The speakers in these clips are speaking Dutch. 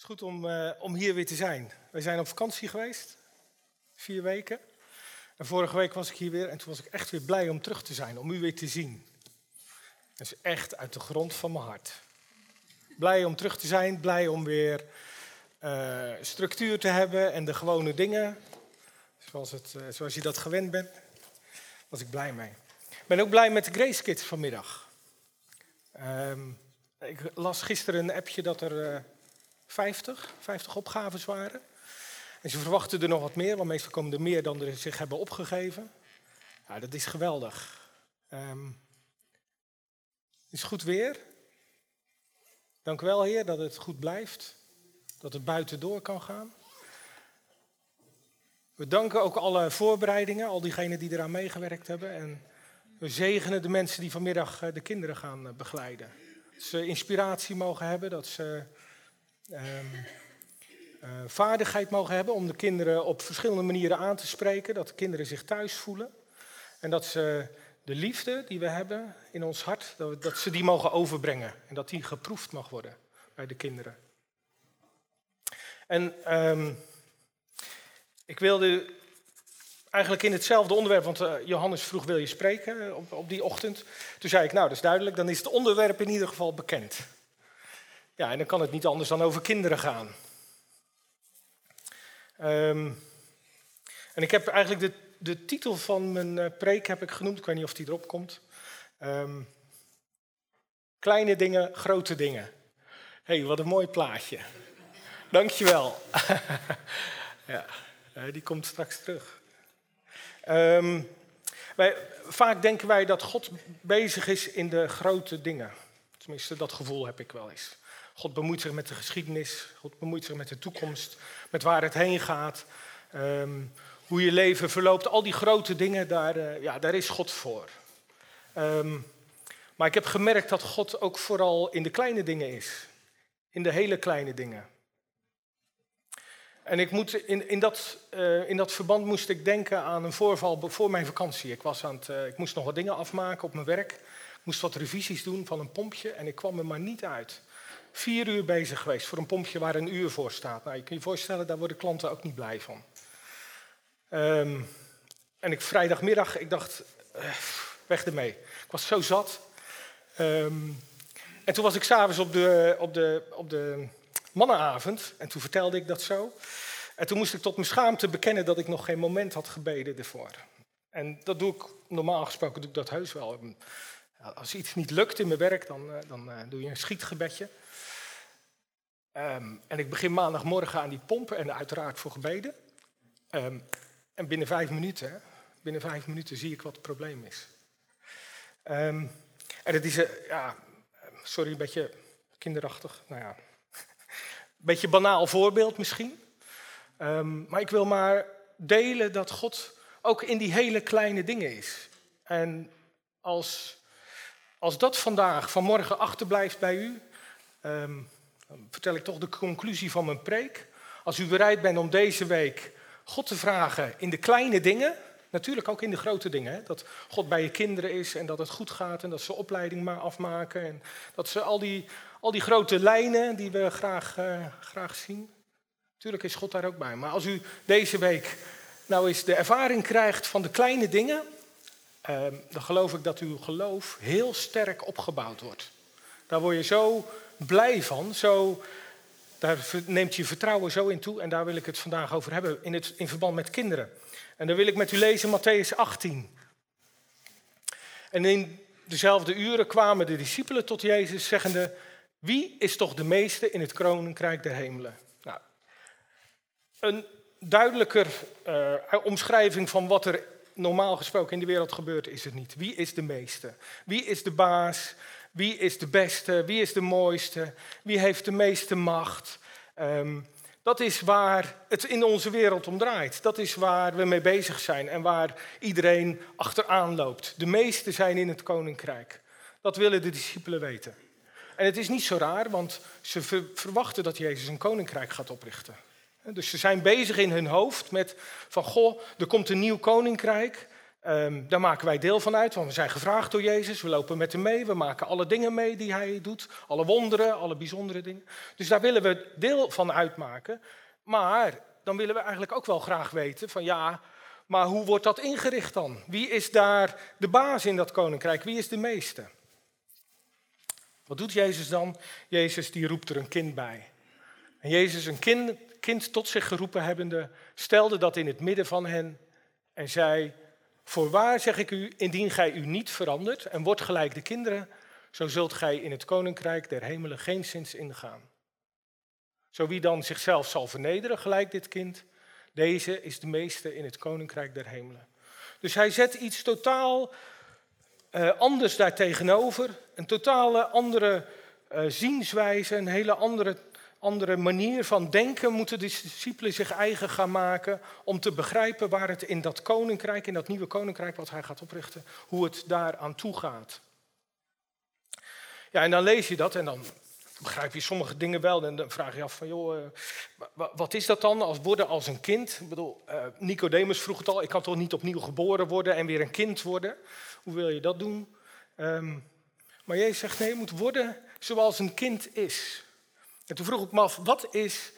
is goed om, uh, om hier weer te zijn. Wij zijn op vakantie geweest, vier weken. En vorige week was ik hier weer en toen was ik echt weer blij om terug te zijn, om u weer te zien. Dat is echt uit de grond van mijn hart. Blij om terug te zijn, blij om weer uh, structuur te hebben en de gewone dingen, zoals, het, uh, zoals je dat gewend bent. Was ik blij mee. Ik ben ook blij met de Grace Kids vanmiddag. Um, ik las gisteren een appje dat er 50, 50 opgaves waren. En ze verwachten er nog wat meer, want meestal komen er meer dan er zich hebben opgegeven. Ja, dat is geweldig. Um, het is goed weer. Dank u wel, Heer, dat het goed blijft. Dat het buiten door kan gaan. We danken ook alle voorbereidingen, al diegenen die eraan meegewerkt hebben. En we zegenen de mensen die vanmiddag eh, de kinderen gaan eh, begeleiden. Dat ze inspiratie mogen hebben, dat ze uh, vaardigheid mogen hebben om de kinderen op verschillende manieren aan te spreken. Dat de kinderen zich thuis voelen. En dat ze de liefde die we hebben in ons hart, dat, dat ze die mogen overbrengen. En dat die geproefd mag worden bij de kinderen. En um, ik wilde eigenlijk in hetzelfde onderwerp, want uh, Johannes vroeg wil je spreken op, op die ochtend. Toen zei ik, nou dat is duidelijk, dan is het onderwerp in ieder geval bekend. Ja, en dan kan het niet anders dan over kinderen gaan. Um, en ik heb eigenlijk de, de titel van mijn uh, preek heb ik genoemd, ik weet niet of die erop komt. Um, kleine dingen, grote dingen. Hé, hey, wat een mooi plaatje. Dankjewel. ja, die komt straks terug. Um, wij, vaak denken wij dat God bezig is in de grote dingen. Tenminste, dat gevoel heb ik wel eens. God bemoeit zich met de geschiedenis, God bemoeit zich met de toekomst, met waar het heen gaat, um, hoe je leven verloopt. Al die grote dingen, daar, uh, ja, daar is God voor. Um, maar ik heb gemerkt dat God ook vooral in de kleine dingen is. In de hele kleine dingen. En ik in, in, dat, uh, in dat verband moest ik denken aan een voorval voor mijn vakantie. Ik, was aan het, uh, ik moest nog wat dingen afmaken op mijn werk. Ik moest wat revisies doen van een pompje en ik kwam er maar niet uit vier uur bezig geweest voor een pompje waar een uur voor staat. Nou, je kunt je voorstellen, daar worden klanten ook niet blij van. Um, en ik vrijdagmiddag, ik dacht, uh, weg ermee. Ik was zo zat. Um, en toen was ik s'avonds op de, op, de, op de mannenavond en toen vertelde ik dat zo. En toen moest ik tot mijn schaamte bekennen dat ik nog geen moment had gebeden ervoor. En dat doe ik, normaal gesproken doe ik dat heus wel. Als iets niet lukt in mijn werk, dan, uh, dan uh, doe je een schietgebedje. Um, en ik begin maandagmorgen aan die pompen en uiteraard voor gebeden. Um, en binnen vijf minuten, binnen vijf minuten zie ik wat het probleem is. Um, en het is, een, ja, sorry, een beetje kinderachtig, nou ja, een beetje banaal voorbeeld misschien. maar ik wil maar delen dat God ook in die hele kleine dingen is. En als, als dat vandaag, vanmorgen achterblijft bij u, vertel ik toch de conclusie van mijn preek. Als u bereid bent om deze week God te vragen in de kleine dingen, natuurlijk ook in de grote dingen, hè, dat God bij je kinderen is en dat het goed gaat en dat ze opleiding maar afmaken en dat ze al die, al die grote lijnen die we graag, uh, graag zien, natuurlijk is God daar ook bij. Maar als u deze week nou eens de ervaring krijgt van de kleine dingen, uh, dan geloof ik dat uw geloof heel sterk opgebouwd wordt. Daar word je zo blij van. Zo, daar neemt je vertrouwen zo in toe. En daar wil ik het vandaag over hebben in, het, in verband met kinderen. En dan wil ik met u lezen Matthäus 18. En in dezelfde uren kwamen de discipelen tot Jezus zeggende... Wie is toch de meeste in het koninkrijk der hemelen? Nou, een duidelijker uh, omschrijving van wat er normaal gesproken in de wereld gebeurt is het niet. Wie is de meeste? Wie is de baas? Wie is de beste? Wie is de mooiste? Wie heeft de meeste macht? Um, dat is waar het in onze wereld om draait. Dat is waar we mee bezig zijn en waar iedereen achteraan loopt. De meesten zijn in het koninkrijk. Dat willen de discipelen weten. En het is niet zo raar, want ze verwachten dat Jezus een koninkrijk gaat oprichten. Dus ze zijn bezig in hun hoofd met van, goh, er komt een nieuw koninkrijk. Um, daar maken wij deel van uit, want we zijn gevraagd door Jezus. We lopen met hem mee, we maken alle dingen mee die hij doet. Alle wonderen, alle bijzondere dingen. Dus daar willen we deel van uitmaken. Maar dan willen we eigenlijk ook wel graag weten van ja, maar hoe wordt dat ingericht dan? Wie is daar de baas in dat koninkrijk? Wie is de meeste? Wat doet Jezus dan? Jezus die roept er een kind bij. En Jezus, een kind, kind tot zich geroepen hebbende, stelde dat in het midden van hen en zei: Voorwaar zeg ik u, indien gij u niet verandert en wordt gelijk de kinderen, zo zult gij in het koninkrijk der hemelen geen zins ingaan. Zo wie dan zichzelf zal vernederen, gelijk dit kind, deze is de meeste in het koninkrijk der hemelen. Dus hij zet iets totaal uh, anders daartegenover, een totale andere uh, zienswijze, een hele andere andere manier van denken moeten de discipelen zich eigen gaan maken om te begrijpen waar het in dat koninkrijk, in dat nieuwe koninkrijk wat hij gaat oprichten, hoe het daar aan toe gaat. Ja, en dan lees je dat en dan begrijp je sommige dingen wel en dan vraag je af van, joh, uh, wat is dat dan als worden als een kind? Ik bedoel, uh, Nicodemus vroeg het al, ik kan toch niet opnieuw geboren worden en weer een kind worden? Hoe wil je dat doen? Um, maar Jezus zegt, nee, je moet worden zoals een kind is. En toen vroeg ik me af, wat is,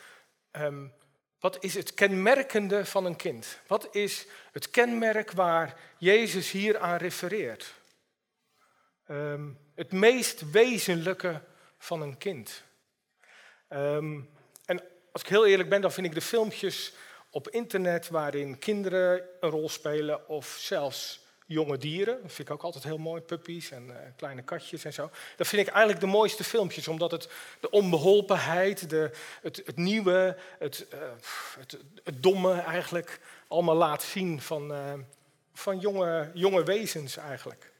um, wat is het kenmerkende van een kind? Wat is het kenmerk waar Jezus hier aan refereert? Um, het meest wezenlijke van een kind. Um, en als ik heel eerlijk ben, dan vind ik de filmpjes op internet waarin kinderen een rol spelen of zelfs jonge dieren. Dat vind ik ook altijd heel mooi, puppies en uh, kleine katjes en zo. Dat vind ik eigenlijk de mooiste filmpjes, omdat het de onbeholpenheid, de, het, het nieuwe, het, uh, het, het, domme eigenlijk allemaal laat zien van, uh, van jonge, jonge wezens eigenlijk.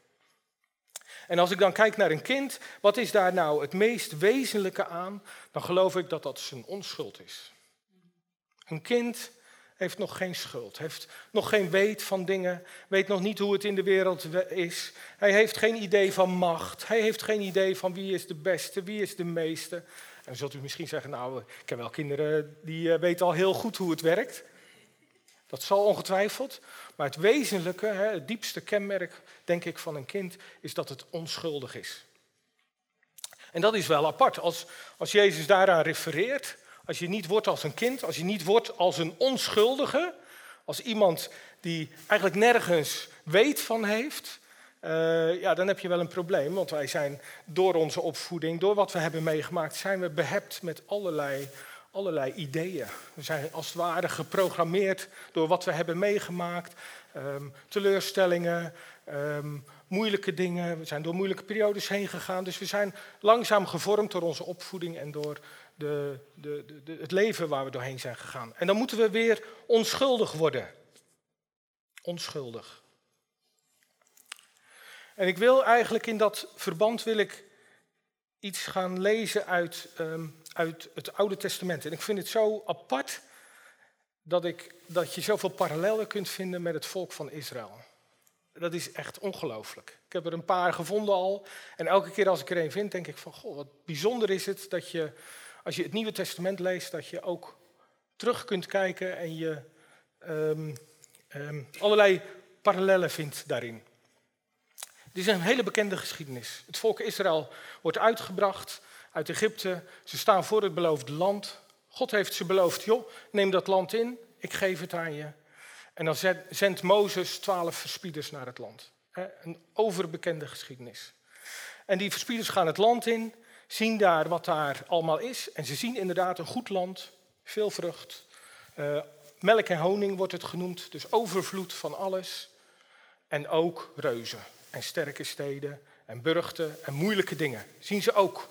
En als ik dan kijk naar een kind, wat is daar nou het meest wezenlijke aan? Dan geloof ik dat dat zijn onschuld is. Een kind heeft nog geen schuld, heeft nog geen weet van dingen, weet nog niet hoe het in de wereld is. Hij heeft geen idee van macht, hij heeft geen idee van wie is de beste, wie is de meeste. En zult u misschien zeggen, nou, ik heb wel kinderen die eh, weten al heel goed hoe het werkt. Dat zal ongetwijfeld. Maar het wezenlijke, het diepste kenmerk, denk ik, van een kind, is dat het onschuldig is. En dat is wel apart. Als, als Jezus daaraan refereert, als je niet wordt als een kind, als je niet wordt als een onschuldige, als iemand die eigenlijk nergens weet van heeft, uh, ja, dan heb je wel een probleem. Want wij zijn door onze opvoeding, door wat we hebben meegemaakt, zijn we behept met allerlei, allerlei ideeën. We zijn als het ware geprogrammeerd door wat we hebben meegemaakt, um, teleurstellingen, um, moeilijke dingen. We zijn door moeilijke periodes heen gegaan. Dus we zijn langzaam gevormd door onze opvoeding en door de, de, de, het leven waar we doorheen zijn gegaan. En dan moeten we weer onschuldig worden. Onschuldig. En ik wil eigenlijk in dat verband wil ik iets gaan lezen uit, um, uit het Oude Testament. En ik vind het zo apart dat, ik, dat je zoveel parallellen kunt vinden met het volk van Israël. Dat is echt ongelooflijk. Ik heb er een paar gevonden al. En elke keer als ik er een vind, denk ik van, goh, wat bijzonder is het dat je als je het Nieuwe Testament leest, dat je ook terug kunt kijken en je um, um, allerlei parallellen vindt daarin. Dit is een hele bekende geschiedenis. Het volk Israël wordt uitgebracht uit Egypte. Ze staan voor het beloofde land. God heeft ze beloofd, joh, neem dat land in, ik geef het aan je. En dan zendt Mozes twaalf verspieders naar het land. Een overbekende geschiedenis. En die verspieders gaan het land in zien daar wat daar allemaal is. En ze zien inderdaad een goed land, veel vrucht. Uh, melk en honing wordt het genoemd, dus overvloed van alles. En ook reuzen en sterke steden en burchten en moeilijke dingen. Zien ze ook.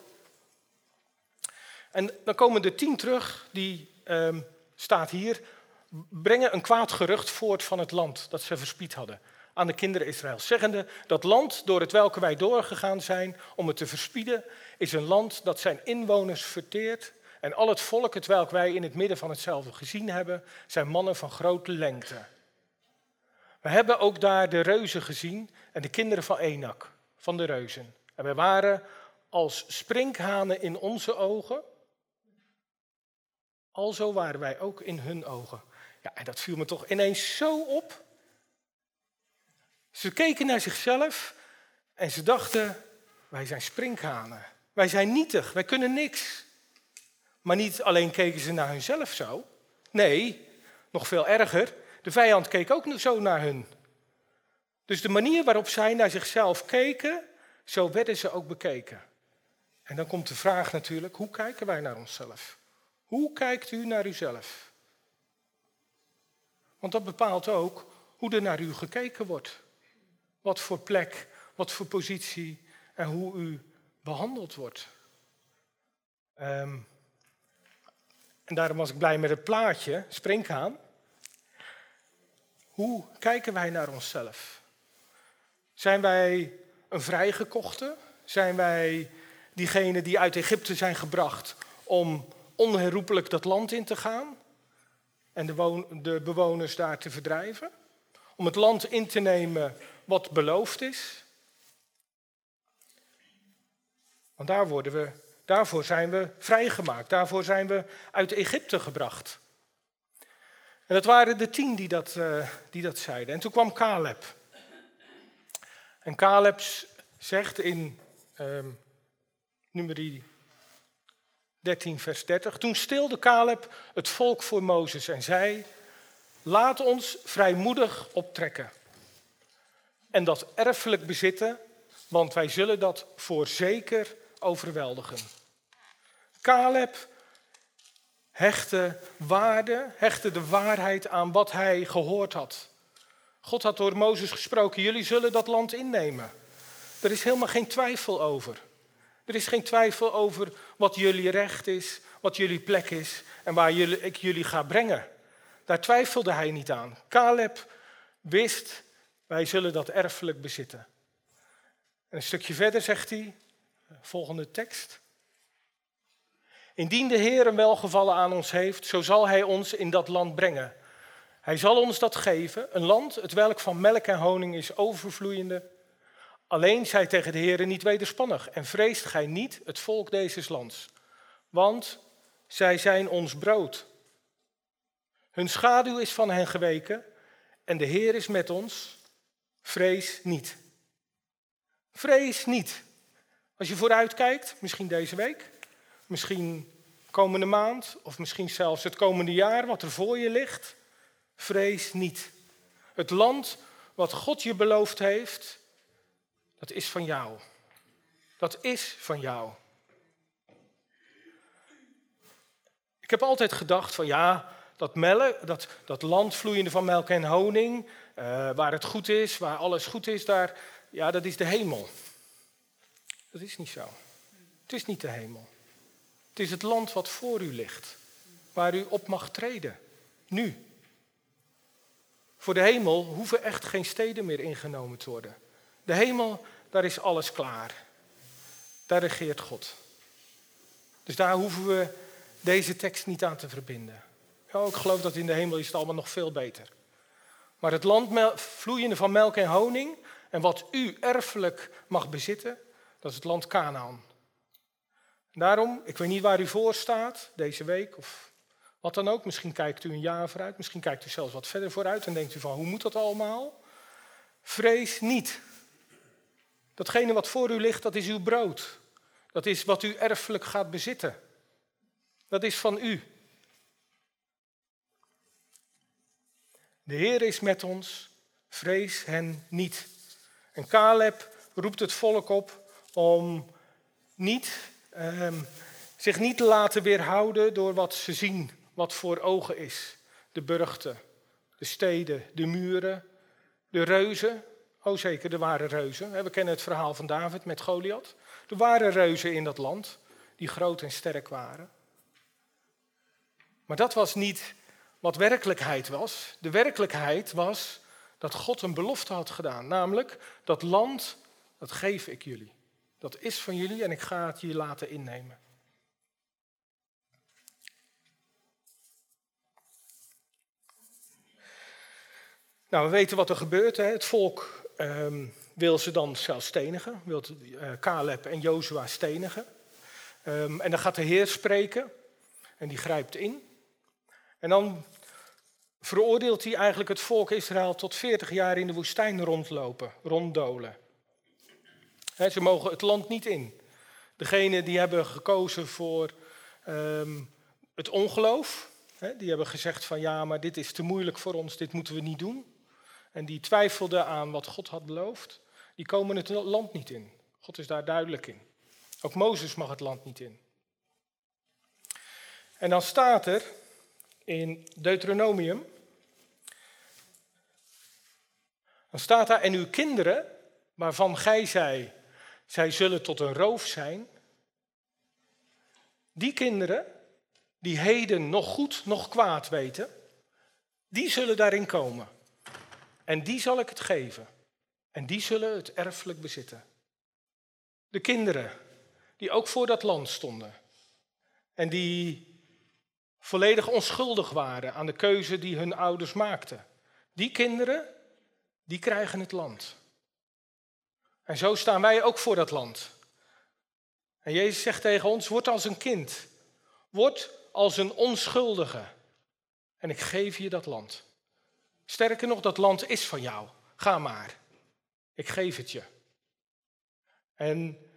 En dan komen de tien terug, die uh, staat hier, brengen een kwaad gerucht voort van het land dat ze verspied hadden aan de kinderen Israëls, zeggende, dat land door het welke wij doorgegaan zijn om het te verspieden, is een land dat zijn inwoners verteert en al het volk het welk wij in het midden van hetzelfde gezien hebben, zijn mannen van grote lengte. We hebben ook daar de reuzen gezien en de kinderen van Enak, van de reuzen. En wij waren als sprinkhanen in onze ogen, alzo waren wij ook in hun ogen. Ja, en dat viel me toch ineens zo op. Ze keken naar zichzelf en ze dachten, wij zijn sprinkhanen. Wij zijn nietig, wij kunnen niks. Maar niet alleen keken ze naar hunzelf zo. Nee, nog veel erger, de vijand keek ook zo naar hun. Dus de manier waarop zij naar zichzelf keken, zo werden ze ook bekeken. En dan komt de vraag natuurlijk, hoe kijken wij naar onszelf? Hoe kijkt u naar uzelf? Want dat bepaalt ook hoe er naar u gekeken wordt. Wat voor plek, wat voor positie en hoe u behandeld wordt. Ehm, en daarom was ik blij met het plaatje, Springhaan. Hoe kijken wij naar onszelf? Zijn wij een vrijgekochte? Zijn wij diegenen die uit Egypte zijn gebracht om onherroepelijk dat land in te gaan en de, de bewoners daar te verdrijven? Om het land in te nemen wat beloofd is? Want daar worden we, daarvoor zijn we vrijgemaakt, daarvoor zijn we uit Egypte gebracht. En dat waren de tien die dat, uh, die dat zeiden. En toen kwam Caleb. En Caleb zegt in um, nummer 13, vers 30. Toen stilde Caleb het volk voor Mozes en zei: Laat ons vrijmoedig optrekken. En dat erfelijk bezitten, want wij zullen dat voorzeker overweldigen. Caleb hechtte waarde, hechtte de waarheid aan wat hij gehoord had. God had door Mozes gesproken, jullie zullen dat land innemen. Er is helemaal geen twijfel over. Er is geen twijfel over wat jullie recht is, wat jullie plek is en waar ik jullie ga brengen. Daar twijfelde hij niet aan. Caleb wist, wij zullen dat erfelijk bezitten. En een stukje verder zegt hij, volgende tekst. Indien de Heer een welgevallen aan ons heeft, zo zal Hij ons in dat land brengen. Hij zal ons dat geven, een land het welk van melk en honing is overvloeiende. Alleen zij tegen de Heer niet wederspannig en vreest gij niet het volk deze lands. Want zij zijn ons brood. Hun schaduw is van hen geweken en de Heer is met ons. Vrees niet. Vrees niet. Als je vooruit kijkt, misschien deze week, misschien komende maand of misschien zelfs het komende jaar wat er voor je ligt, vrees niet. Het land wat God je beloofd heeft, dat is van jou. Dat is van jou. Ik heb altijd gedacht van ja, dat, melle, dat, dat land vloeiende van melk en honing, uh, waar het goed is, waar alles goed is, daar, ja, dat is de hemel. Dat is niet zo. Het is niet de hemel. Het is het land wat voor u ligt, waar u op mag treden. Nu. Voor de hemel hoeven echt geen steden meer ingenomen te worden. De hemel, daar is alles klaar. Daar regeert God. Dus daar hoeven we deze tekst niet aan te verbinden. Ja, ik geloof dat in de hemel is het allemaal nog veel beter. Maar het land vloeiende van melk en honing en wat u erfelijk mag bezitten, dat is het land Canaan. Daarom, ik weet niet waar u voor staat deze week of wat dan ook. Misschien kijkt u een jaar vooruit, misschien kijkt u zelfs wat verder vooruit en denkt u van hoe moet dat allemaal? Vrees niet. Datgene wat voor u ligt, dat is uw brood. Dat is wat u erfelijk gaat bezitten. Dat is van u. De Heer is met ons, vrees hen niet. En Caleb roept het volk op om niet, ehm, zich niet te laten weerhouden door wat ze zien, wat voor ogen is. De burchten, de steden, de muren, de reuzen. Oh zeker, er waren reuzen. We kennen het verhaal van David met Goliath. Er waren reuzen in dat land die groot en sterk waren. Maar dat was niet wat werkelijkheid was. De werkelijkheid was dat God een belofte had gedaan. Namelijk, dat land, dat geef ik jullie. Dat is van jullie en ik ga het je laten innemen. Nou, we weten wat er gebeurt. Hè. Het volk ehm, wil ze dan zelfs stenigen. Wil uh, Caleb en Jozua stenigen. Um, en dan gaat de Heer spreken. En die grijpt in. En dan veroordeelt hij eigenlijk het volk Israël tot 40 jaar in de woestijn rondlopen, ronddolen. ze mogen het land niet in. Degenen die hebben gekozen voor ehm, het ongeloof, die hebben gezegd van ja, maar dit is te moeilijk voor ons, dit moeten we niet doen. En die twijfelden aan wat God had beloofd, die komen het land niet in. God is daar duidelijk in. Ook Mozes mag het land niet in. En dan staat er in Deuteronomium, dan staat daar, en uw kinderen, waarvan gij zei, zij zullen tot een roof zijn, die kinderen, die heden nog goed, nog kwaad weten, die zullen daarin komen. En die zal ik het geven. En die zullen het erfelijk bezitten. De kinderen die ook voor dat land stonden. En die volledig onschuldig waren aan de keuze die hun ouders maakten. Die kinderen, die krijgen het land. En zo staan wij ook voor dat land. En Jezus zegt tegen ons, word als een kind. Word als een onschuldige. En ik geef je dat land. Sterker nog, dat land is van jou. Ga maar. Ik geef het je. En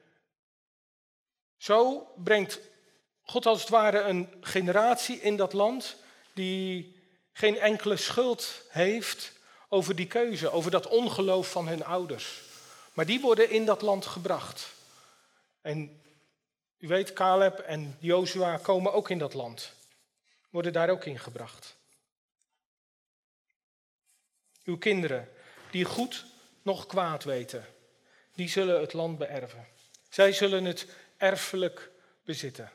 zo brengt God als het ware een generatie in dat land die geen enkele schuld heeft over die keuze, over dat ongeloof van hun ouders. Maar die worden in dat land gebracht. En u weet, Caleb en Jozua komen ook in dat land, worden daar ook in gebracht. Uw kinderen, die goed nog kwaad weten, die zullen het land beërven. Zij zullen het erfelijk bezitten.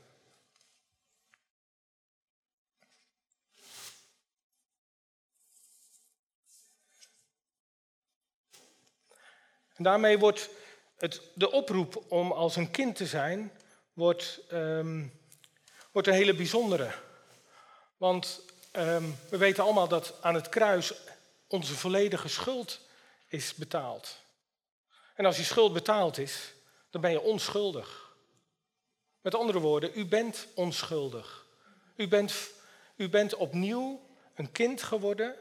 Daarmee wordt het, de oproep om als een kind te zijn, wordt, um, wordt een hele bijzondere. Want um, we weten allemaal dat aan het kruis onze volledige schuld is betaald. En als die schuld betaald is, dan ben je onschuldig. Met andere woorden, u bent onschuldig. U bent, u bent opnieuw een kind geworden.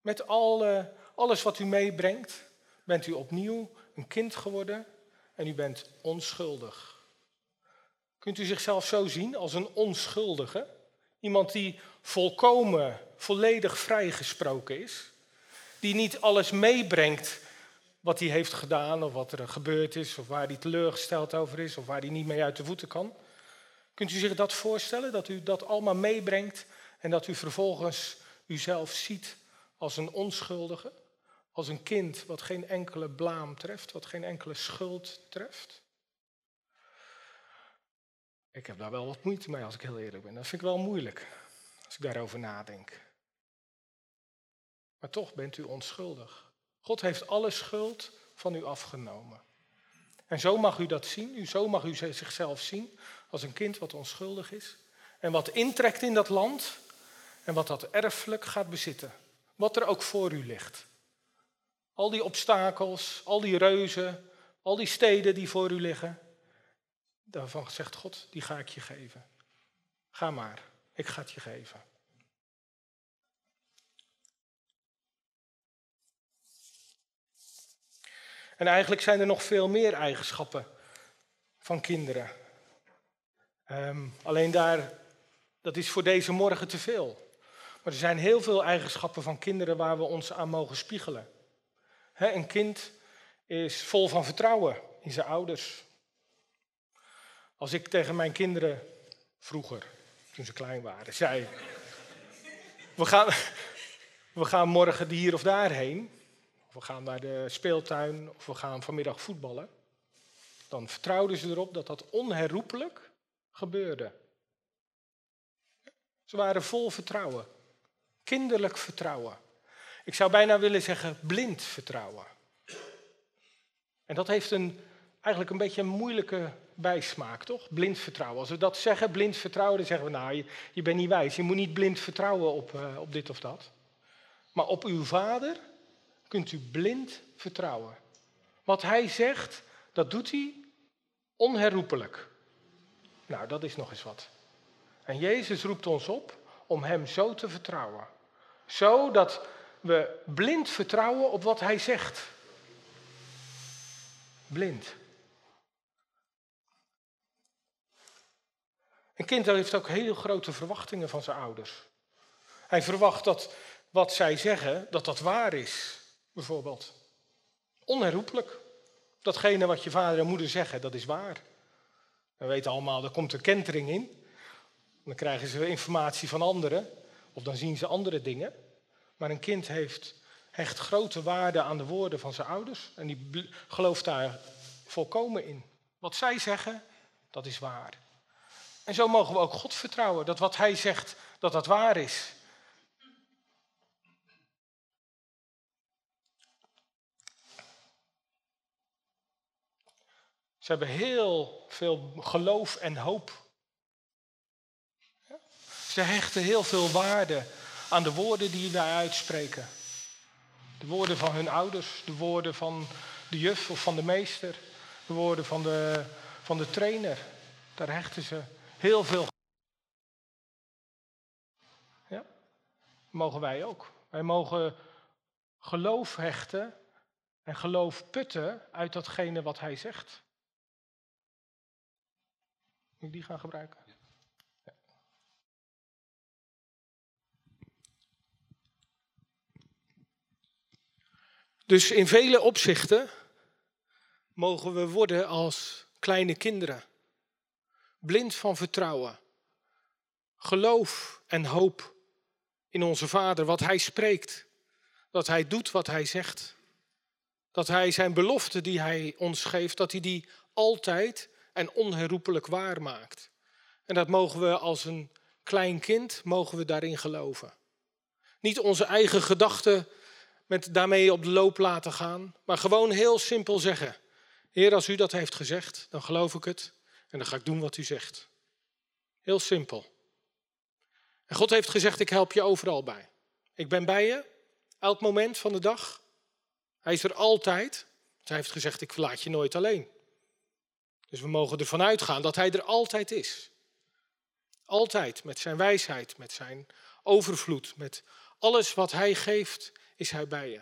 Met alle, alles wat u meebrengt, bent u opnieuw een kind geworden en u bent onschuldig. Kunt u zichzelf zo zien als een onschuldige? Iemand die volkomen, volledig vrijgesproken is. Die niet alles meebrengt wat hij heeft gedaan of wat er gebeurd is of waar hij teleurgesteld over is of waar hij niet mee uit de voeten kan. Kunt u zich dat voorstellen, dat u dat allemaal meebrengt en dat u vervolgens uzelf ziet als een onschuldige? Als een kind wat geen enkele blaam treft, wat geen enkele schuld treft? Ik heb daar wel wat moeite mee als ik heel eerlijk ben. Dat vind ik wel moeilijk als ik daarover nadenk. Maar toch bent u onschuldig. God heeft alle schuld van u afgenomen. En zo mag u dat zien, zo mag u zichzelf zien als een kind wat onschuldig is. En wat intrekt in dat land en wat dat erfelijk gaat bezitten. Wat er ook voor u ligt. Al die obstakels, al die reuzen, al die steden die voor u liggen. Daarvan zegt God, die ga ik je geven. Ga maar, ik ga het je geven. En eigenlijk zijn er nog veel meer eigenschappen van kinderen. Ehm, alleen daar, dat is voor deze morgen te veel. Maar er zijn heel veel eigenschappen van kinderen waar we ons aan mogen spiegelen. Een kind is vol van vertrouwen in zijn ouders. Als ik tegen mijn kinderen vroeger, toen ze klein waren, zei: We gaan, we gaan morgen hier of daarheen of we gaan naar de speeltuin, of we gaan vanmiddag voetballen, dan vertrouwden ze erop dat dat onherroepelijk gebeurde. Ze waren vol vertrouwen, kinderlijk vertrouwen. Ik zou bijna willen zeggen blind vertrouwen. En dat heeft een, eigenlijk een beetje een moeilijke bijsmaak, toch? Blind vertrouwen. Als we dat zeggen, blind vertrouwen, dan zeggen we, nou, je, bent niet wijs. Je moet niet blind vertrouwen op, uh, op dit of dat. Maar op uw vader kunt u blind vertrouwen. Wat hij zegt, dat doet hij onherroepelijk. Nou, dat is nog eens wat. En Jezus roept ons op om hem zo te vertrouwen. Zo dat we blind vertrouwen op wat hij zegt. Blind. Een kind heeft ook heel grote verwachtingen van zijn ouders. Hij verwacht dat wat zij zeggen, dat dat waar is, bijvoorbeeld. Onherroepelijk. Datgene wat je vader en moeder zeggen, dat is waar. We weten allemaal, er komt een kentering in. Dan krijgen ze informatie van anderen, of dan zien ze andere dingen. Maar een kind heeft hecht grote waarde aan de woorden van zijn ouders. En die gelooft daar volkomen in. Wat zij zeggen, dat is waar. En zo mogen we ook God vertrouwen, dat wat Hij zegt, dat dat waar is. Ze hebben heel veel geloof en hoop. Ze hechten heel veel waarde aan de woorden die wij uitspreken. De woorden van hun ouders, de woorden van de juf of van de meester, de woorden van de, van de trainer. Daar hechten ze heel veel. Ja, mogen wij ook. Wij mogen geloof hechten en geloof putten uit datgene wat hij zegt. Moet ik die gaan gebruiken? Dus in vele opzichten mogen we worden als kleine kinderen. Blind van vertrouwen. Geloof en hoop in onze Vader, wat Hij spreekt. Dat Hij doet wat Hij zegt. Dat Hij zijn belofte die Hij ons geeft, dat Hij die altijd en onherroepelijk waar maakt. En dat mogen we als een klein kind, mogen we daarin geloven. Niet onze eigen gedachten met daarmee op de loop laten gaan, maar gewoon heel simpel zeggen. Heer, als u dat heeft gezegd, dan geloof ik het en dan ga ik doen wat u zegt. Heel simpel. En God heeft gezegd, ik help je overal bij. Ik ben bij je, elk moment van de dag. Hij is er altijd. Hij heeft gezegd, ik verlaat je nooit alleen. Dus we mogen ervan uitgaan dat hij er altijd is. Altijd, met zijn wijsheid, met zijn overvloed, met alles wat hij geeft, is hij bij je.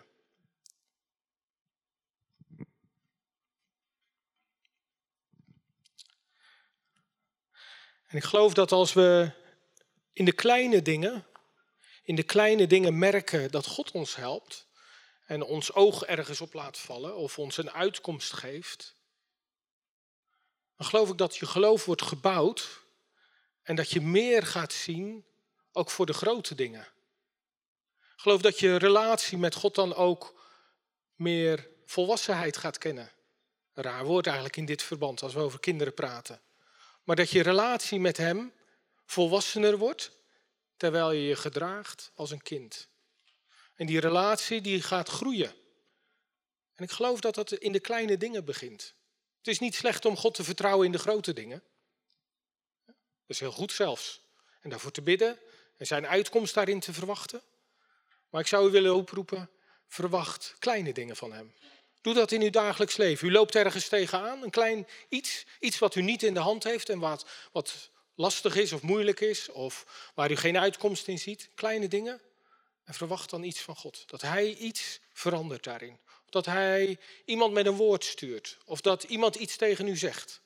En ik geloof dat als we in de kleine dingen, in de kleine dingen merken dat God ons helpt en ons oog ergens op laat vallen of ons een uitkomst geeft, dan geloof ik dat je geloof wordt gebouwd en dat je meer gaat zien, ook voor de grote dingen. Geloof dat je relatie met God dan ook meer volwassenheid gaat kennen. Raar woord eigenlijk in dit verband als we over kinderen praten. Maar dat je relatie met Hem volwassener wordt, terwijl je je gedraagt als een kind. En die relatie die gaat groeien. En ik geloof dat dat in de kleine dingen begint. Het is niet slecht om God te vertrouwen in de grote dingen. Dat is heel goed zelfs. En daarvoor te bidden en zijn uitkomst daarin te verwachten. Maar ik zou u willen oproepen, verwacht kleine dingen van hem. Doe dat in uw dagelijks leven. U loopt ergens tegenaan, een klein iets, iets wat u niet in de hand heeft en wat, wat lastig is of moeilijk is, of waar u geen uitkomst in ziet. Kleine dingen. En verwacht dan iets van God. Dat Hij iets verandert daarin dat hij iemand met een woord stuurt. Of dat iemand iets tegen u zegt.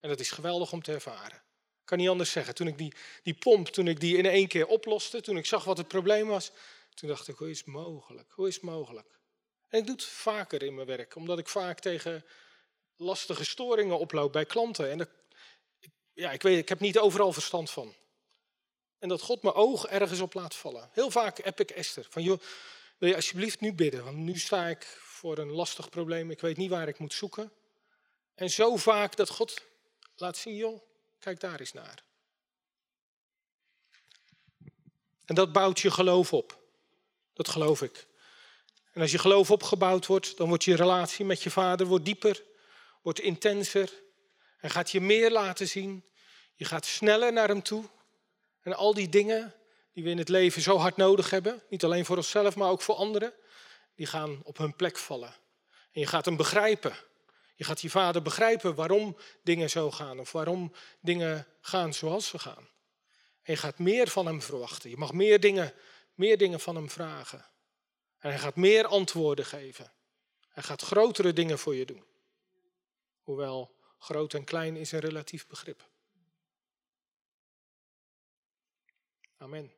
En dat is geweldig om te ervaren. Kan niet anders zeggen. Toen ik die, die pomp, toen ik die in één keer oploste, toen ik zag wat het probleem was, toen dacht ik, hoe is het mogelijk? Hoe is het mogelijk? En ik doe het vaker in mijn werk, omdat ik vaak tegen lastige storingen oploop bij klanten. En ja, ik, weet, ik heb niet overal verstand van. En dat God mijn oog ergens op laat vallen. Heel vaak heb ik Esther. Van, joh, wil je alsjeblieft nu bidden? Want nu sta ik voor een lastig probleem. Ik weet niet waar ik moet zoeken. En zo vaak dat God laat zien, joh, kijk daar eens naar. En dat bouwt je geloof op. Dat geloof ik. En als je geloof opgebouwd wordt, dan wordt je relatie met je vader wordt dieper, wordt intenser. En gaat je meer laten zien. Je gaat sneller naar hem toe. En al die dingen, die we in het leven zo hard nodig hebben, niet alleen voor onszelf, maar ook voor anderen, die gaan op hun plek vallen. En je gaat hem begrijpen. Je gaat je vader begrijpen waarom dingen zo gaan of waarom dingen gaan zoals ze gaan. En je gaat meer van hem verwachten. Je mag meer dingen meer dingen van hem vragen. En hij gaat meer antwoorden geven. Hij gaat grotere dingen voor je doen. Hoewel groot en klein is een relatief begrip. Amen.